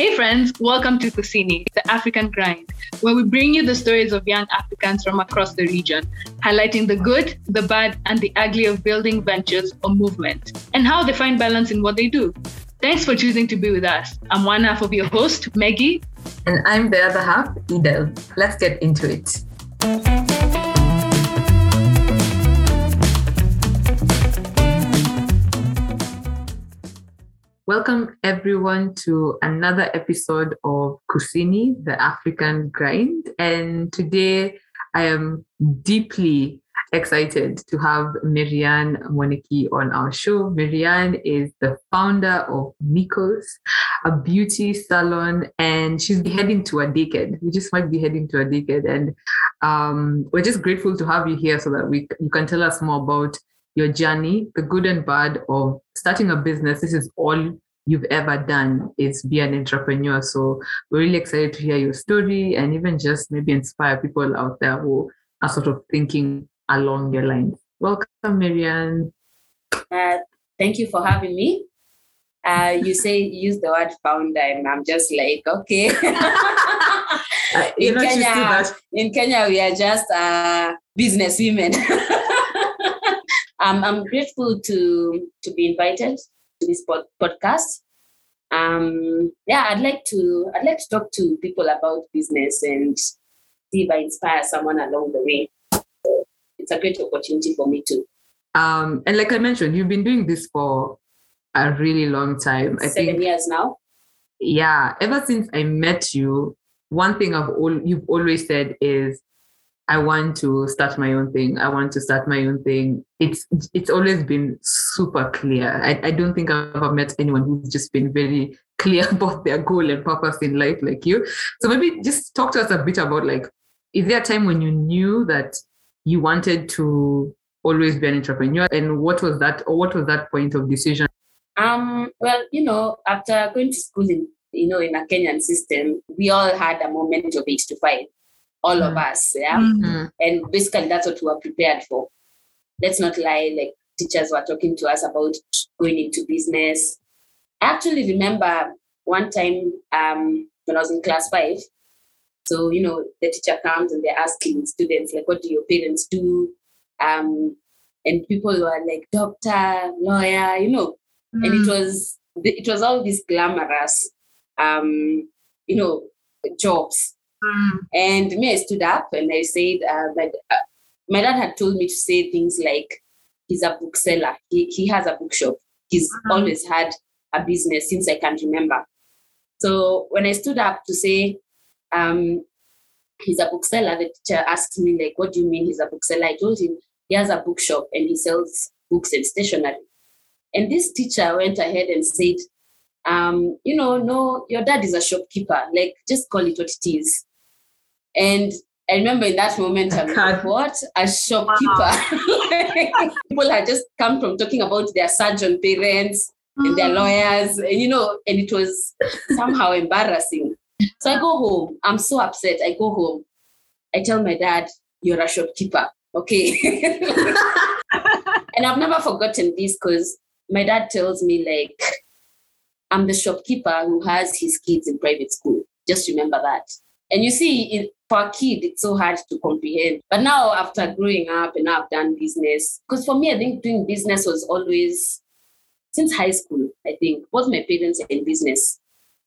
Hey friends, welcome to Kusini, the African Grind, where we bring you the stories of young Africans from across the region, highlighting the good, the bad, and the ugly of building ventures or movement, and how they find balance in what they do. Thanks for choosing to be with us. I'm one half of your host, Maggie. And I'm the other half, Edel. Let's get into it. Welcome everyone to another episode of Kusini, the African Grind. And today I am deeply excited to have Maryanne Mwaniki on our show. Maryanne is the founder of Nikos, a beauty salon, and she's heading to a decade. We just might be heading to a decade. And um, we're just grateful to have you here so that we you can tell us more about your journey, the good and bad of starting a business. This is all you've ever done is be an entrepreneur. So we're really excited to hear your story and even just maybe inspire people out there who are sort of thinking along your lines. Welcome, Maryanne. Uh, thank you for having me. Uh, you say use the word founder, and I'm just like, okay. uh, in, Kenya, in Kenya, we are just uh, business women. um, I'm grateful to to be invited to this pod- podcast. Um, yeah, I'd like to I'd like to talk to people about business and see if I inspire someone along the way. So it's a great opportunity for me too. Um, and like I mentioned, you've been doing this for a really long time. I Seven think, years now. Yeah, ever since I met you, one thing I've all you've always said is I want to start my own thing. I want to start my own thing. It's it's always been super clear. I, I don't think I've ever met anyone who's just been very clear about their goal and purpose in life like you. So maybe just talk to us a bit about like, is there a time when you knew that you wanted to always be an entrepreneur and what was that or what was that point of decision? Um, well, you know, after going to school in you know, in a Kenyan system, we all had a moment of eight to five all mm. of us. Yeah. Mm-hmm. And basically that's what we were prepared for. Let's not lie, like teachers were talking to us about going into business. I actually remember one time um, when I was in class five. So, you know, the teacher comes and they're asking students, like, what do your parents do? Um, and people were like, doctor, lawyer, you know, mm. and it mm. was it was all these glamorous um, you know, jobs Mm. And me, I stood up and I said, uh, that, uh, my dad had told me to say things like, he's a bookseller. He, he has a bookshop. He's mm-hmm. always had a business since I can remember. So when I stood up to say, um, he's a bookseller, the teacher asked me, like, what do you mean he's a bookseller? I told him he has a bookshop and he sells books and stationery. And this teacher went ahead and said, um, you know, no, your dad is a shopkeeper. Like, just call it what it is. And I remember in that moment, I'm like, what? A shopkeeper. People had just come from talking about their surgeon parents and their mm. lawyers, and you know, and it was somehow embarrassing. So I go home. I'm so upset. I go home. I tell my dad, You're a shopkeeper. Okay. and I've never forgotten this because my dad tells me, like, I'm the shopkeeper who has his kids in private school. Just remember that. And you see, for a kid, it's so hard to comprehend. But now, after growing up and I've done business, because for me, I think doing business was always since high school. I think both my parents are in business,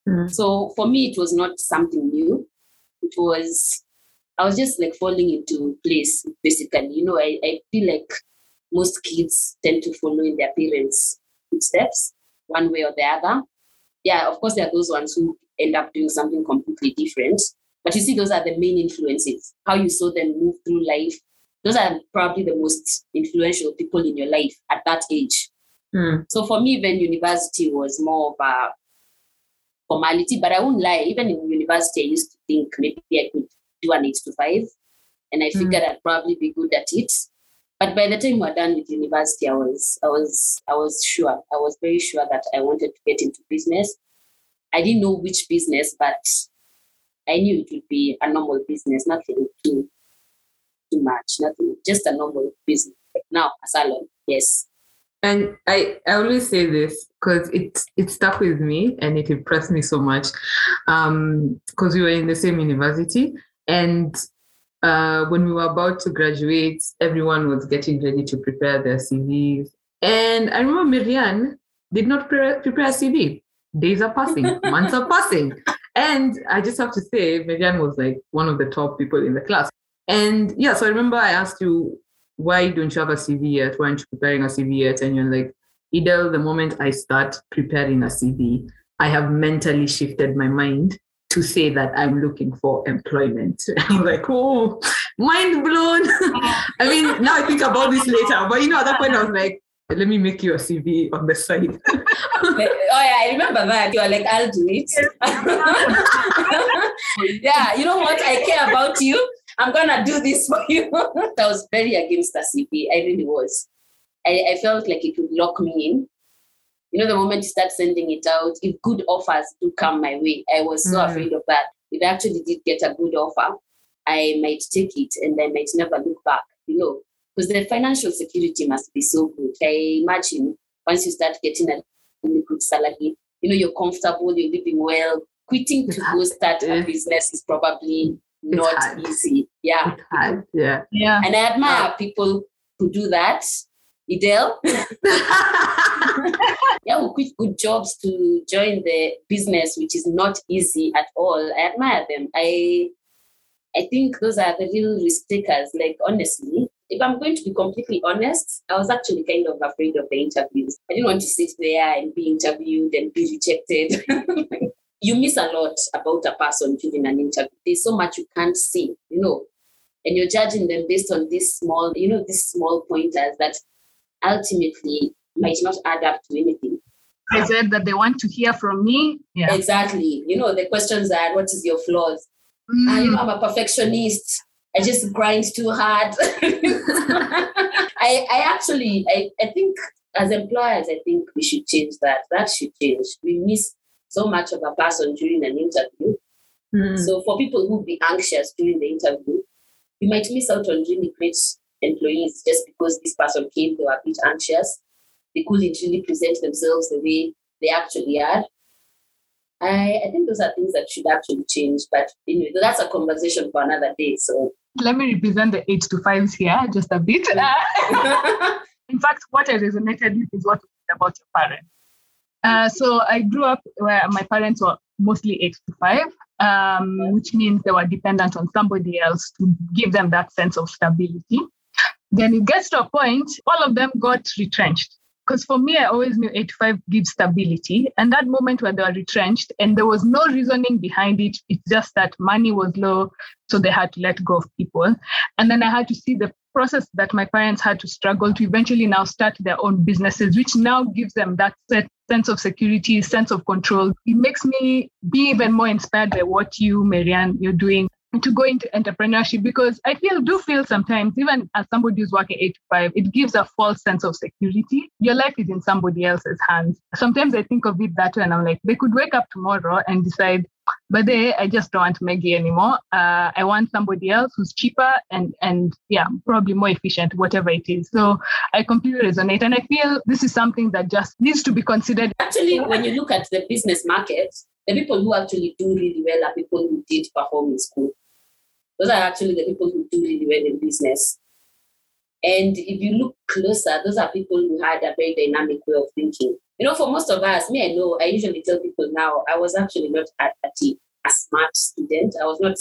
mm. so for me, it was not something new. It was I was just like falling into place, basically. You know, I, I feel like most kids tend to follow in their parents' footsteps, one way or the other. Yeah, of course, there are those ones who end up doing something completely different. But you see, those are the main influences, how you saw them move through life. Those are probably the most influential people in your life at that age. Mm. So for me, even university was more of a formality, but I won't lie, even in university, I used to think maybe I could do an eight to five. And I figured mm. I'd probably be good at it. But by the time we're done with university, I was I was I was sure. I was very sure that I wanted to get into business. I didn't know which business, but I knew it would be a normal business, nothing too too much, nothing, just a normal business. Now a salon, yes. And I, I always say this because it it stuck with me and it impressed me so much. Um, because we were in the same university and uh, when we were about to graduate, everyone was getting ready to prepare their CVs. And I remember Maryanne did not pre- prepare a CV. Days are passing, months are passing. And I just have to say, Maryanne was like one of the top people in the class. And yeah, so I remember I asked you, why don't you have a CV yet? Why aren't you preparing a CV yet? And you're like, Edel, the moment I start preparing a CV, I have mentally shifted my mind to say that I'm looking for employment. I'm like, oh, mind blown. I mean, now I think about this later, but you know, at that point I was like, let me make you a CV on the side. oh yeah, I remember that. You are like, I'll do it. yeah, you know what? I care about you. I'm gonna do this for you. I was very against the CV. I really was. I, I felt like it would lock me in. You know, the moment you start sending it out, if good offers do come my way, I was so mm. afraid of that. If I actually did get a good offer, I might take it and I might never look back, you know, because the financial security must be so good. I imagine once you start getting a really good salary, you know, you're comfortable, you're living well. Quitting to go start a business is probably not easy. Yeah. Yeah. Yeah. And I admire people who do that. Edel. yeah, who quit good jobs to join the business, which is not easy at all. I admire them. I I think those are the real risk takers. Like honestly, if I'm going to be completely honest, I was actually kind of afraid of the interviews. I didn't want to sit there and be interviewed and be rejected. you miss a lot about a person during an interview. There's so much you can't see, you know, and you're judging them based on these small, you know, these small pointers that ultimately might not add up to anything. I said that they want to hear from me. Yeah. Exactly. You know, the questions are what is your flaws? Mm. Uh, you know, I'm a perfectionist. I just grind too hard. I, I actually, I, I think as employers, I think we should change that. That should change. We miss so much of a person during an interview. Mm. So for people who be anxious during the interview, you might miss out on really great employees just because this person came, they were a bit anxious. They couldn't really present themselves the way they actually are. I, I think those are things that should actually change. But anyway, that's a conversation for another day. So let me represent the eight to fives here just a bit. In fact, what I resonated with is what you said about your parents. Uh, so I grew up where my parents were mostly eight to five, um, which means they were dependent on somebody else to give them that sense of stability. Then it gets to a point, all of them got retrenched. Because for me, I always knew 85 gives stability. And that moment when they were retrenched, and there was no reasoning behind it, it's just that money was low, so they had to let go of people. And then I had to see the process that my parents had to struggle to eventually now start their own businesses, which now gives them that sense of security, sense of control. It makes me be even more inspired by what you, Maryanne, you're doing to go into entrepreneurship because I feel do feel sometimes, even as somebody who's working eight to five, it gives a false sense of security. Your life is in somebody else's hands. Sometimes I think of it that way and I'm like, they could wake up tomorrow and decide, but they, I just don't want Maggie anymore. Uh, I want somebody else who's cheaper and and yeah, probably more efficient, whatever it is. So I completely resonate, and I feel this is something that just needs to be considered. Actually, when you look at the business market, the people who actually do really well are people who did perform in school. Those are actually the people who do really well in business. And if you look closer, those are people who had a very dynamic way of thinking. You know, for most of us, me, I know, I usually tell people now, I was actually not a, a smart student. I was not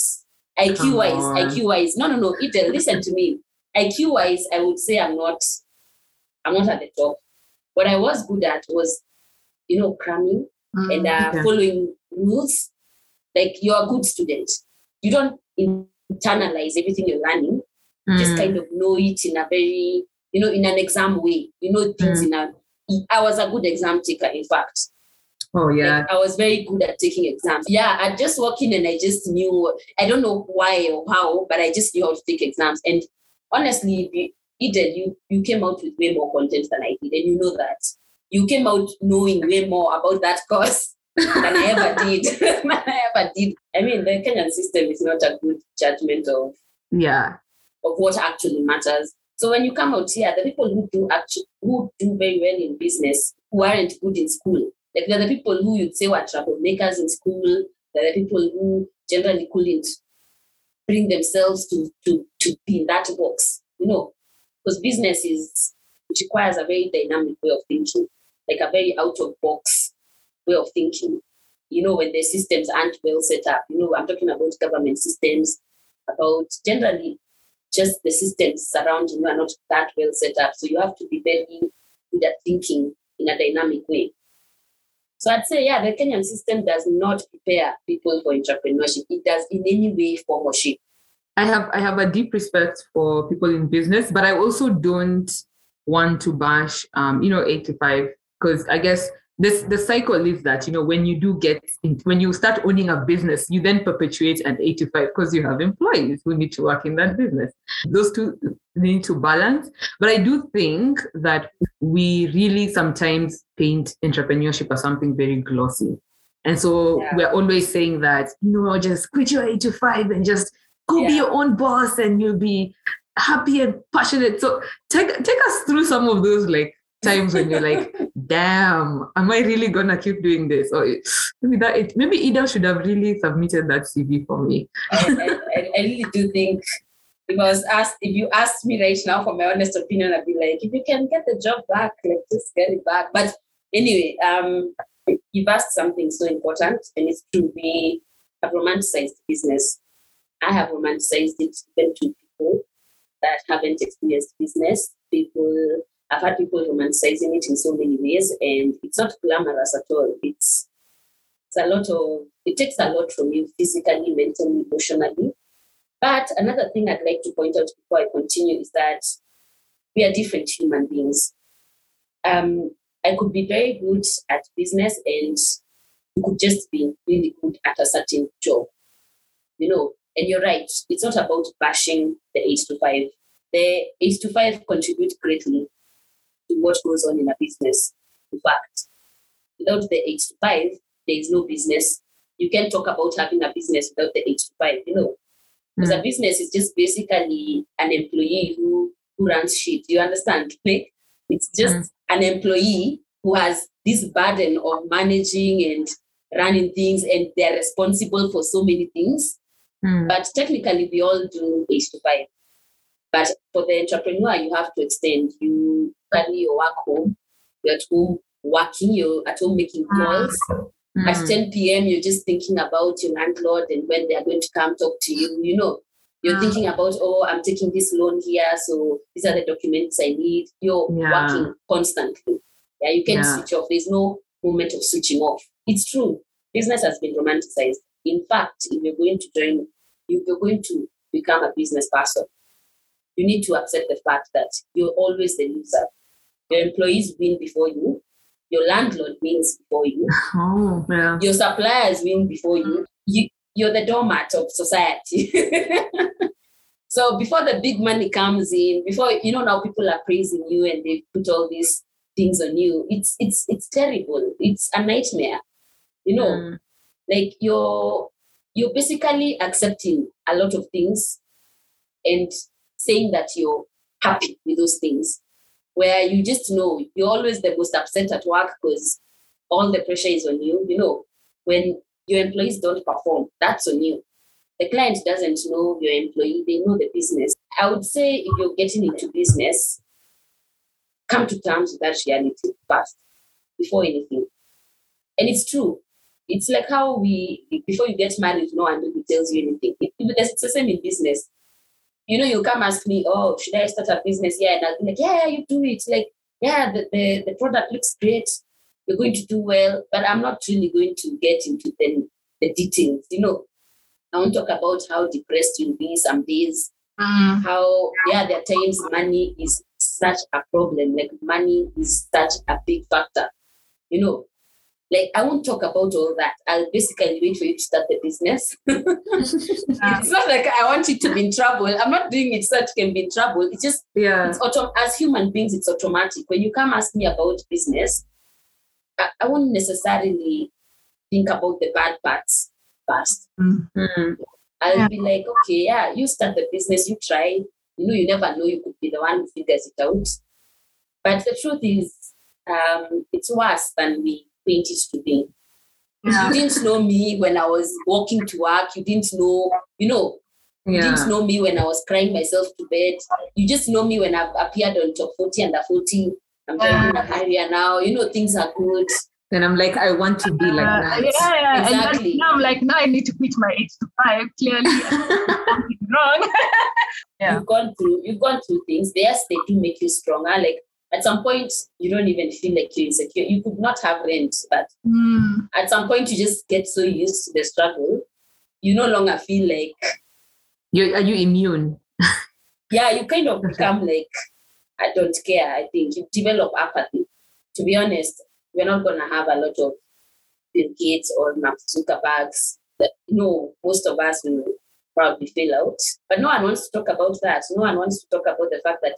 IQ wise, IQ wise. No, no, no. Edel, listen to me. IQ wise, I would say I'm not, I'm not at the top. What I was good at was, you know, cramming mm, and uh, okay. following rules. Like you're a good student. You don't internalize everything you're learning. Mm. Just kind of know it in a very, you know, in an exam way. You know things mm. in a I was a good exam taker, in fact. Oh yeah. Like, I was very good at taking exams. Yeah, I just walked in and I just knew I don't know why or how, but I just knew how to take exams. And honestly, Eden, you you came out with way more content than I did, and you know that. You came out knowing way more about that course than I ever did. than I ever did. I mean, the Kenyan system is not a good judgment of yeah of what actually matters. So when you come out here, the people who do actually who do very well in business, who aren't good in school, like they're the people who you'd say were troublemakers in school, they're the people who generally couldn't bring themselves to to to be in that box, you know, because business is it requires a very dynamic way of thinking, like a very out of box way of thinking. You know, when the systems aren't well set up, you know, I'm talking about government systems, about generally just the systems surrounding you are not that well set up. So you have to be very good at thinking in a dynamic way. So I'd say, yeah, the Kenyan system does not prepare people for entrepreneurship. It does in any way, form, or. I have I have a deep respect for people in business, but I also don't want to bash um, you know, eight to five, because I guess this the cycle is that you know when you do get in, when you start owning a business you then perpetuate at 85 because you have employees who need to work in that business those two need to balance but i do think that we really sometimes paint entrepreneurship as something very glossy and so yeah. we're always saying that you know just quit your 8 to 5 and just go yeah. be your own boss and you'll be happy and passionate so take take us through some of those like times when you're like, damn, am I really gonna keep doing this? Or maybe that it, maybe Ida should have really submitted that CV for me. I, I, I, really do think because ask if you ask me right now for my honest opinion, I'd be like, if you can get the job back, like just get it back. But anyway, um, you've asked something so important, and it's true. We have romanticized business. I have romanticized it even to people that haven't experienced business. People I've had people romanticizing it in so many ways, and it's not glamorous at all. It's it's a lot of it takes a lot from you physically, mentally, emotionally. But another thing I'd like to point out before I continue is that we are different human beings. Um, I could be very good at business, and you could just be really good at a certain job. You know, and you're right. It's not about bashing the eight to five. The eight to five contribute greatly what goes on in a business. In fact, without the eight to five, there is no business. You can talk about having a business without the eight to five, you know. Because mm. a business is just basically an employee who, who runs shit. You understand? Like it's just mm. an employee who has this burden of managing and running things and they're responsible for so many things. Mm. But technically we all do eight to five. But for the entrepreneur, you have to extend. You carry your work home. You're at home working. You're at home making calls. Mm. At 10 p.m., you're just thinking about your landlord and when they are going to come talk to you. You know, you're mm. thinking about, oh, I'm taking this loan here, so these are the documents I need. You're yeah. working constantly. Yeah, you can yeah. switch off. There's no moment of switching off. It's true. Business has been romanticized. In fact, if you're going to join, if you're going to become a business person, you need to accept the fact that you're always the loser. Your employees win before you. Your landlord wins before you. Oh, yeah. Your suppliers win before you. you you're the doormat of society. so before the big money comes in, before you know now people are praising you and they put all these things on you. It's it's it's terrible. It's a nightmare. You know, mm. like you're you're basically accepting a lot of things and saying that you're happy with those things, where you just know you're always the most upset at work because all the pressure is on you. You know, when your employees don't perform, that's on you. The client doesn't know your employee, they know the business. I would say if you're getting into business, come to terms with that reality first before anything. And it's true. It's like how we, before you get married, no one really tells you anything. It, it's the same in business you know, you come ask me, oh, should I start a business? Yeah, and I'll be like, yeah, you do it. Like, yeah, the, the, the product looks great. You're going to do well, but I'm not really going to get into the, the details. You know, I want to talk about how depressed you'll be some days. Mm. How, yeah, there are times money is such a problem. Like, money is such a big factor. You know, like, I won't talk about all that. I'll basically wait for you to start the business. it's not like I want you to be in trouble. I'm not doing it so that you can be in trouble. It's just, yeah. It's auto- as human beings, it's automatic. When you come ask me about business, I, I won't necessarily think about the bad parts first. Mm-hmm. I'll yeah. be like, okay, yeah, you start the business, you try. you know, you never know, you could be the one who figures it out. But the truth is, um, it's worse than we paint it. Yeah. You didn't know me when I was walking to work. You didn't know, you know, you yeah. didn't know me when I was crying myself to bed. You just know me when I've appeared on top 40 under 40. I'm driving a Harrier now. You know, things are good. And I'm like, I want to be like uh, that. Yeah, yeah. Exactly. now I'm like, now I need to quit my eight to five. Clearly, wrong. yeah. You've gone through, you've gone through things. Yes, they do make you stronger. Like at some point, you don't even feel like you're insecure. You could not have rent, but mm. at some point, you just get so used to the struggle, you no longer feel like. You are you immune? yeah, you kind of become like, I don't care. I think you develop apathy. To be honest, we're not going to have a lot of Bill Gates or Mark Zuckerbergs. That, no, most of us will probably fail out. But no one wants to talk about that. No one wants to talk about the fact that,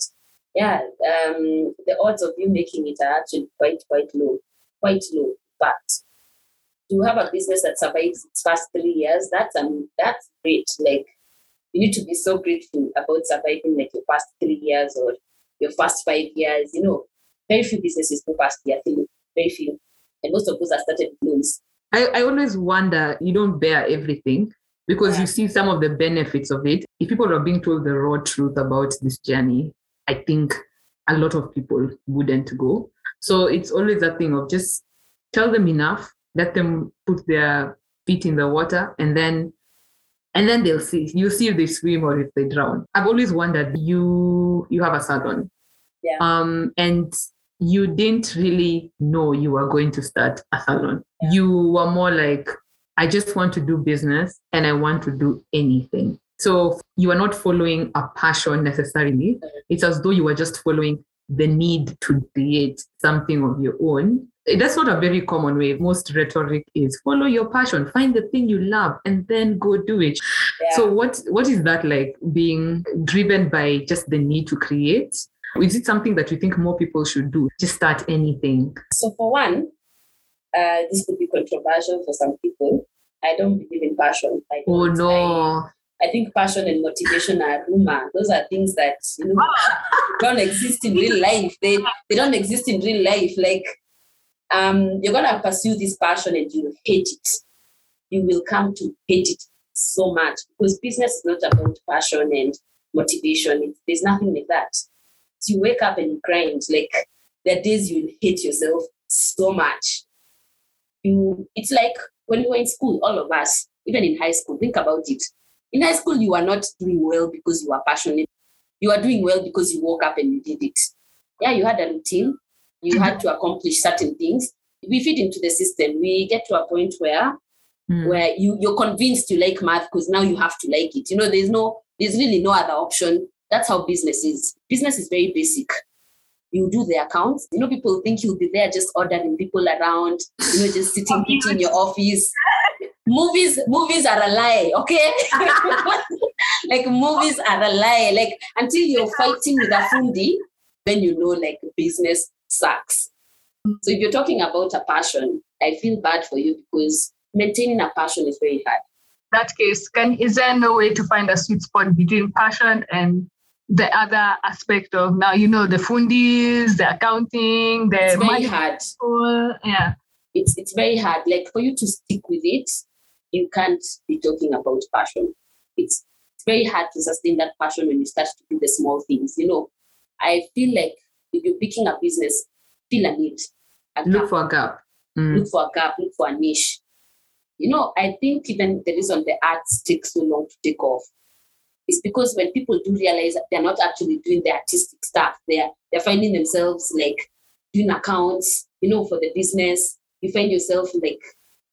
yeah, um, the odds of you making it are actually quite, quite low. Quite low. But to have a business that survives its first three years, that's um, that's great. Like you need to be so grateful about surviving like your first three years or your first five years. You know, very few businesses go past year three very few. And most of those are started loans. I, I always wonder you don't bear everything because yeah. you see some of the benefits of it. If people are being told the raw truth about this journey, I think a lot of people wouldn't go. So it's always a thing of just tell them enough, let them put their feet in the water, and then and then they'll see. You see if they swim or if they drown. I've always wondered you you have a salon. Yeah. Um and you didn't really know you were going to start a salon. Yeah. You were more like, I just want to do business and I want to do anything. So you are not following a passion necessarily. It's as though you are just following the need to create something of your own. That's not a very common way. Most rhetoric is follow your passion, find the thing you love, and then go do it. Yeah. So what what is that like being driven by just the need to create is it something that you think more people should do? Just start anything? So, for one, uh, this could be controversial for some people. I don't believe in passion. oh no. I, I think passion and motivation are rumor. Those are things that you know don't exist in real life. They they don't exist in real life. Like um, you're gonna pursue this passion and you hate it. You will come to hate it so much because business is not about passion and motivation. There's nothing like that you wake up and you grind. Like there are days you hate yourself so much. You, it's like when you were in school, all of us, even in high school, think about it. In high school, you are not doing well because you are passionate. You are doing well because you woke up and you did it. Yeah, you had a routine. You had to accomplish certain things. We fit into the system. We get to a point where mm. where you, you're convinced you like math because now you have to like it. You know, there's no, there's really no other option that's how business is. Business is very basic. You do the accounts. You know, people think you'll be there just ordering people around, you know, just sitting in your office. Movies, movies are a lie, okay? like movies are a lie. Like until you're fighting with a fundi, then you know like business sucks. So if you're talking about a passion, I feel bad for you because maintaining a passion is very hard. that case, can is there no way to find a sweet spot between passion and the other aspect of now you know the fundis the accounting the it's very hard school. yeah it's it's very hard like for you to stick with it you can't be talking about passion. It's very hard to sustain that passion when you start to do the small things you know. I feel like if you're picking a business feel a need a look for a gap. Mm. look for a gap look for a niche. You know i think even the reason the arts take so long to take off is because when people do realize that they're not actually doing the artistic stuff, they're they're finding themselves like doing accounts, you know, for the business. You find yourself like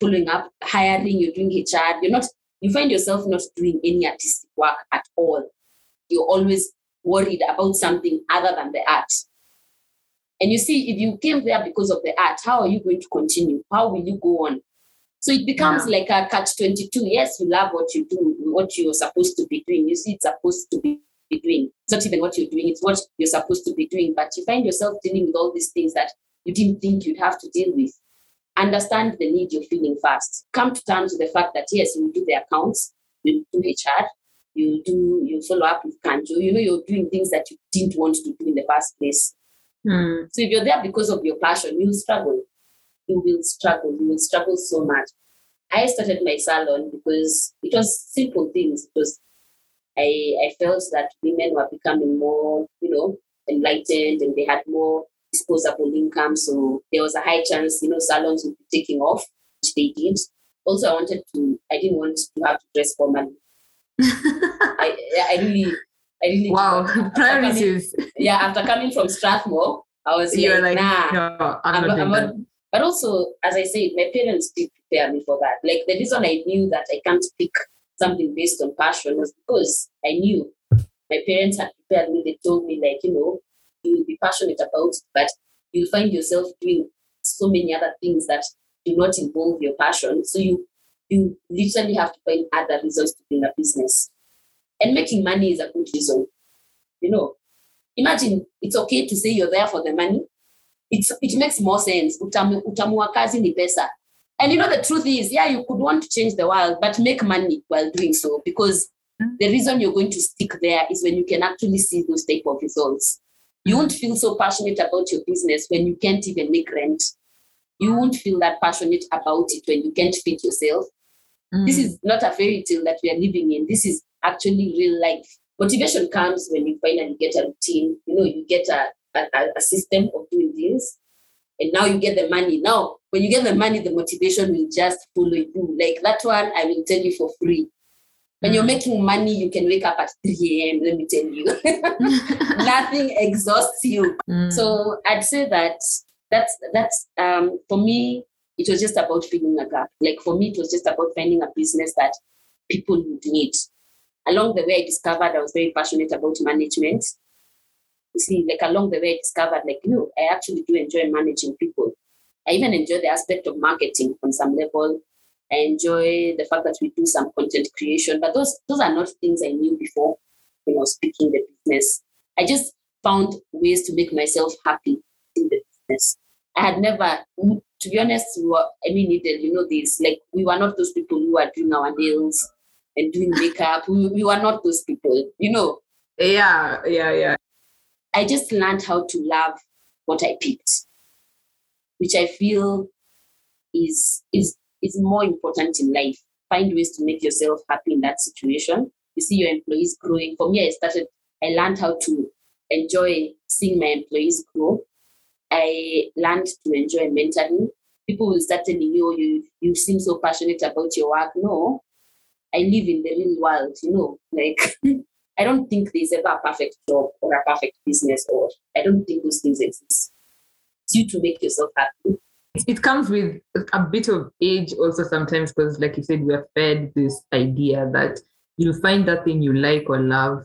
following up, hiring, you're doing HR. You're not you find yourself not doing any artistic work at all. You're always worried about something other than the art. And you see, if you came there because of the art, how are you going to continue? How will you go on? So it becomes yeah. like a catch 22. Yes, you love what you do, what you're supposed to be doing. You see, it's supposed to be doing. It's not even what you're doing, it's what you're supposed to be doing. But you find yourself dealing with all these things that you didn't think you'd have to deal with. Understand the need you're feeling first. Come to terms with the fact that yes, you do the accounts, you do HR, you do, you follow up with Kanjo, you know, you're doing things that you didn't want to do in the first place. Hmm. So if you're there because of your passion, you'll struggle. You will struggle. You will struggle so much. I started my salon because it was simple things. It was I I felt that women were becoming more, you know, enlightened and they had more disposable income. So there was a high chance, you know, salons would be taking off, which they did. Also, I wanted to, I didn't want to have to dress formally. I, I really, I really. wow, priorities. yeah, after coming from Strathmore, I was You're like, like, nah. no, I'm, not I'm not, but also, as I said, my parents did prepare me for that. Like the reason I knew that I can't pick something based on passion was because I knew my parents had prepared me. They told me, like, you know, you'll be passionate about it, but you'll find yourself doing so many other things that do not involve your passion. So you you literally have to find other reasons to be in a business. And making money is a good reason. You know, imagine it's okay to say you're there for the money. It's it makes more sense. Utamu, utamu wa kazi ni pesa. And you know the truth is, yeah, you could want to change the world, but make money while doing so because mm. the reason you're going to stick there is when you can actually see those type of results. You won't feel so passionate about your business when you can't even make rent. You won't feel that passionate about it when you can't feed yourself. This Mm. is not a fairy tale that we are living in. This is actually real life. Motivation comes when you finally get a routine. You know, you get a, a, a- a system of doing things. And now you get the money. Now, when you get the money, the motivation will just follow you. Like that one, I will tell you for free. When you're Mm. making money, you can wake up at 3 a.m. Let me tell you. Nothing exhausts you. Mm. So I'd say that that's that's um for me it was just about filling a gap. Like for me, it was just about finding a business that people would need. Along the way, I discovered I was very passionate about management. You see, like along the way, I discovered like you know, I actually do enjoy managing people. I even enjoy the aspect of marketing on some level. I enjoy the fact that we do some content creation, but those those are not things I knew before when I was picking the business. I just found ways to make myself happy in the business. I had never, to be honest, we were, I mean, you know this, like we were not those people who are doing our nails and doing makeup. We, we were not those people, you know. yeah, yeah, yeah. I just learned how to love what I picked, which I feel is is is more important in life. Find ways to make yourself happy in that situation. You see your employees growing. For me, I started. I learned how to enjoy seeing my employees grow. I learned to enjoy mentoring. People will start telling you, oh, you you seem so passionate about your work. No, I live in the real world. You know, like I don't think there's ever a perfect job or a perfect business, or I don't think those things exist. It's you to make yourself happy. It- comes with a bit of age also sometimes because, like you said, we're fed this idea that you'll find that thing you like or love,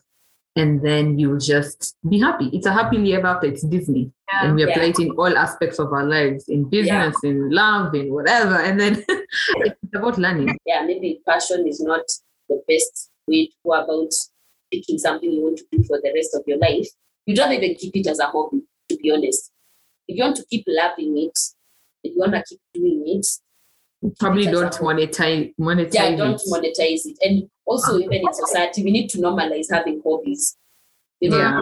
and then you'll just be happy. It's a happily ever after. It's Disney, and we apply Yeah. it in all aspects of our lives, in business, in love, in whatever. And then it's about learning. Yeah, maybe passion is not the best way to go about picking something you want to do for the rest of your life. you don't even keep it as a hobby, to be honest. If you want to keep loving it, you want to keep doing it, Probably Keep it as don't monetize monetize yeah, don't it. monetize it. And also, ah. even in society, we need to normalize having hobbies. You know, Yeah.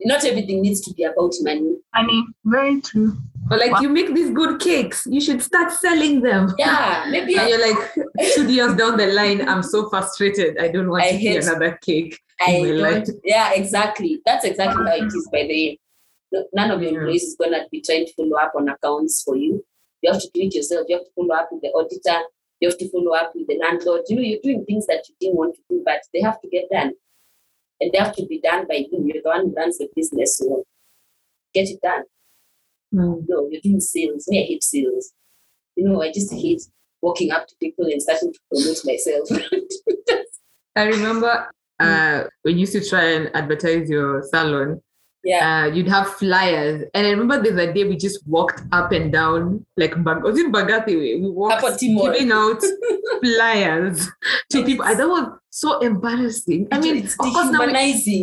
not everything needs to be about money. i mean very true. Or like you make these good cakes, you should start selling them. Yeah, maybe And you're like two years down the line, I'm so frustrated. I don't want I to see another cake. I in my life. Yeah, exactly. That's exactly how it is. By the way, No- none of your employees is gonna be trying to follow up on accounts for you. You have to do it yourself. You have to follow up with the auditor. You have to follow up with the landlord. You know, you're doing things that you didn't want to do, but they have to get done, and they have to be done by you. You're the one who runs the business, so get it done. Mm. No, you're doing sales. Me, I hate sales. You know, I just hate walking up to people and starting to promote myself. I remember uh, when you used to try and advertise your salon, yeah. uh, you'd have flyers. And I remember there's a day we just walked up and down, like, Bag- was in Bagathi way? We walked giving out flyers to people. And that was so embarrassing. I mean, it's of course, now we,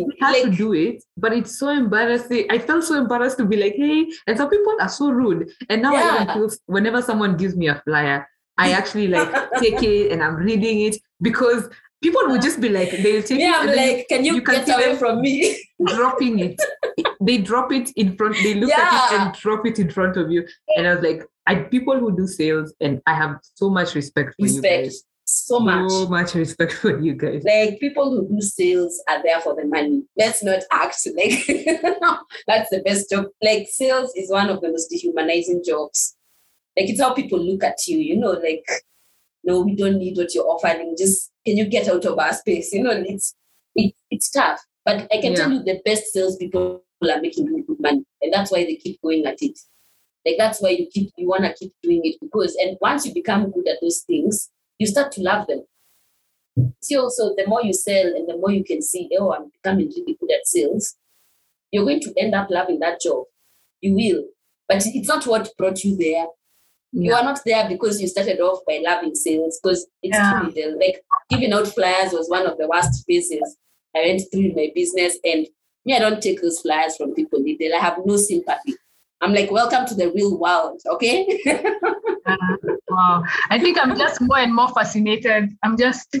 we had to do it, but it's so embarrassing. I felt so embarrassed to be like, hey, and some people are so rude. And now I Yeah. even feel whenever someone gives me a flyer, I actually like take it and I'm reading it because people would just be like, they'll take Yeah, it I'm like, can you, you get see away from me? dropping it. they drop it in front, they look at it and drop it in front of you. And I was like, I people who do sales, and I have so much respect for you guys. so much. So much respect for you guys. like people who do sales are there for the money. Let's not act like that's the best job. Like sales is one of the most dehumanizing jobs. Like it's how people look at you, you know, like no, we don't need what you're offering. Just can you get out of our space? You know, it's it, it's tough. But I can tell you the best salespeople are making really good money. And that's why they keep going at it. Like that's why you keep you wanna keep doing it because and once you become good at those things, you start to love them. See, also, the more you sell and the more you can see, oh, I'm becoming really good at sales, you're going to end up loving that job. You will. But it's not what brought you there. You are not there because you started off by loving sales, because it's Yeah. true. Like giving out flyers was one of the worst phases I went through in my business. And me, I don't take those flyers from people. I have no sympathy. I'm like, welcome to the real world, okay? Uh, wow. I think I'm just more and more fascinated. I'm just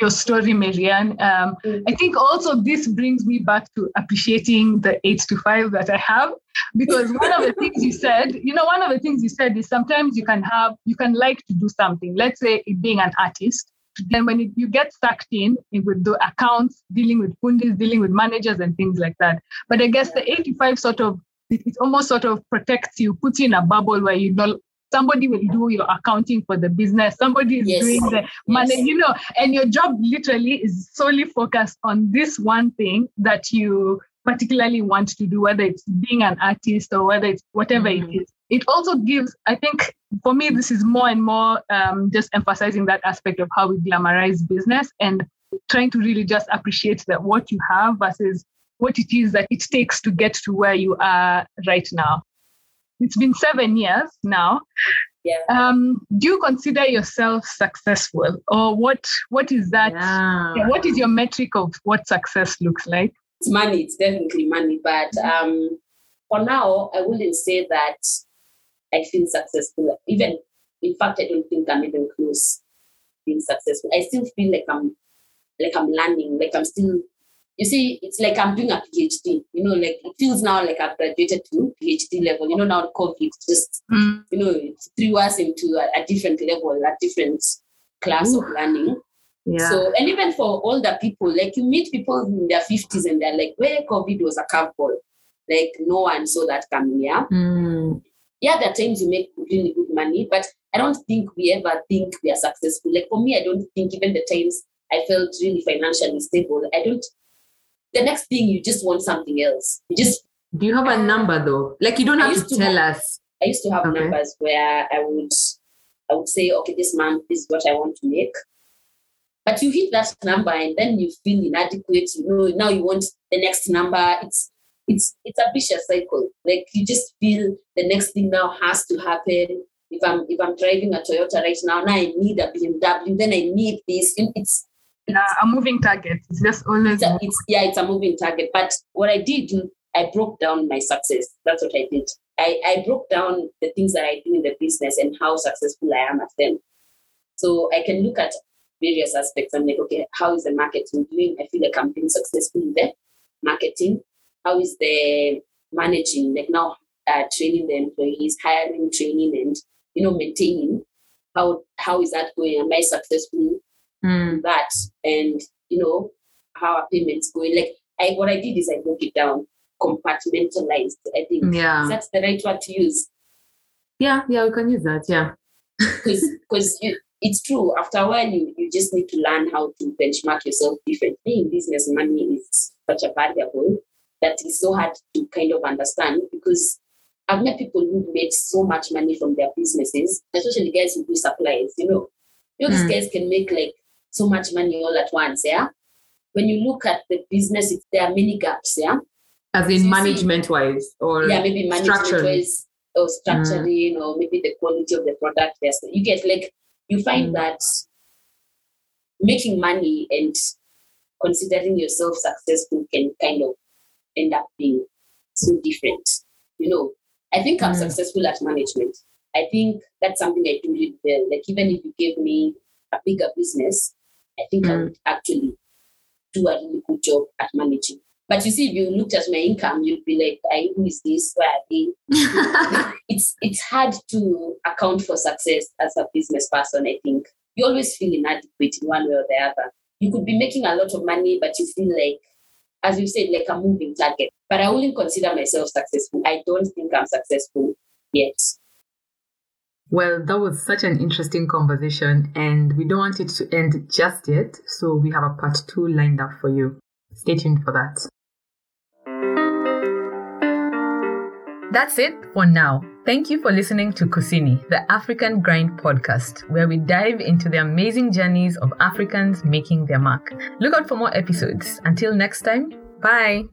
your story, Maryanne. Um, Mm. I think also this brings me back to appreciating the eight to five that I have. Because one of the things you said, you know, one of the things you said is sometimes you can have, you can like to do something. Let's say it being an artist. Then when it, you get sucked in with the accounts, dealing with fundis, dealing with managers and things like that. But I guess the 85 sort of it, almost sort of protects you, puts you in a bubble where you know somebody will do your accounting for the business, somebody is Yes. doing the money, Yes. you know, and your job literally is solely focused on this one thing that you particularly want to do, whether it's being an artist or whether it's whatever Mhm. it is. It also gives, I think, for me, this is more and more um, just emphasizing that aspect of how we glamorize business and trying to really just appreciate that what you have versus what it is that it takes to get to where you are right now. It's been seven years now. Yeah. Um, do you consider yourself successful, or what? What is that? Yeah. What is your metric of what success looks like? it's money, it's definitely money. But um, for now, I wouldn't say that I feel successful. Even, in fact, I don't think I'm even close being successful. I still feel like I'm, like I'm learning, like I'm still. You see, it's like I'm doing a PhD. You know, like it feels now like I've graduated to PhD level. You know, now COVID just Mm, you know, it threw us into a, a different level, a different class of learning. Yeah. So, and even for older people, like you meet people in their 50s and they're like, where COVID was a curveball. Like no one saw that coming, yeah? Mm. Yeah, there are times you make really good money, but I don't think we ever think we are successful. Like for me, I don't think even the times I felt really financially stable, I don't, the next thing you just want something else. You just, Do you have a number though? Like you don't have to to tell have- us. I used to have Okay. numbers where I would I would say, okay, this month this is what I want to make. But you hit that number and then you feel inadequate. You know, now you want the next number. It's it's it's a vicious cycle. Like you just feel the next thing now has to happen. If I'm if I'm driving a Toyota right now, now I need a BMW, then I need this. And It's a moving target. It's just always. it's, a, it's yeah, it's a moving target. But what I did, I broke down my success. That's what I did. I, I broke down the things that I do in the business and how successful I am at them. So I can look at various aspects. I'm like, okay, how is the marketing doing? I feel like I'm being successful in the marketing. How is the managing? Like now, uh, training the employees, hiring, training, and you know, maintaining. How how is that going? Am I successful Mm. that and you know how our payments going like i what i did is i broke it down compartmentalized i think Yeah. that's the right word to use Yeah, yeah, we can use that. Yeah. because because it's true after a while you, you just need to learn how to benchmark yourself differently in business money is such a variable that is so hard to kind of understand because I've met people who made so much money from their businesses, especially guys who do supplies, you know. You know, these Mm. guys can make like so much money all at once, yeah. When you look at the business, it, there are many gaps, yeah. As So in see- management wise or yeah, maybe management structure. wise or structuring or maybe the quality of the product. Yes, you get like you find Mm. that making money and considering yourself successful can kind of end up being so different. You know, I think I'm Mm. successful at management. I think that's something I do really well. Like even if you gave me a bigger business, I think mm. I would actually do a really good job at managing. But you see, if you looked at my income, you'd be like, who is this? Where are they? it's it's hard to account for success as a business person, I think. You always feel inadequate in one way or the other. You could be making a lot of money, but you feel like, as you said, like a moving target. But I wouldn't consider myself successful. I don't think I'm successful yet. Well, that was such an interesting conversation, and we don't want it to end just yet. So we have a part two lined up for you. Stay tuned for that. That's it for now. Thank you for listening to Kusini, the African Grind podcast, where we dive into the amazing journeys of Africans making their mark. Look out for more episodes. Until next time, bye.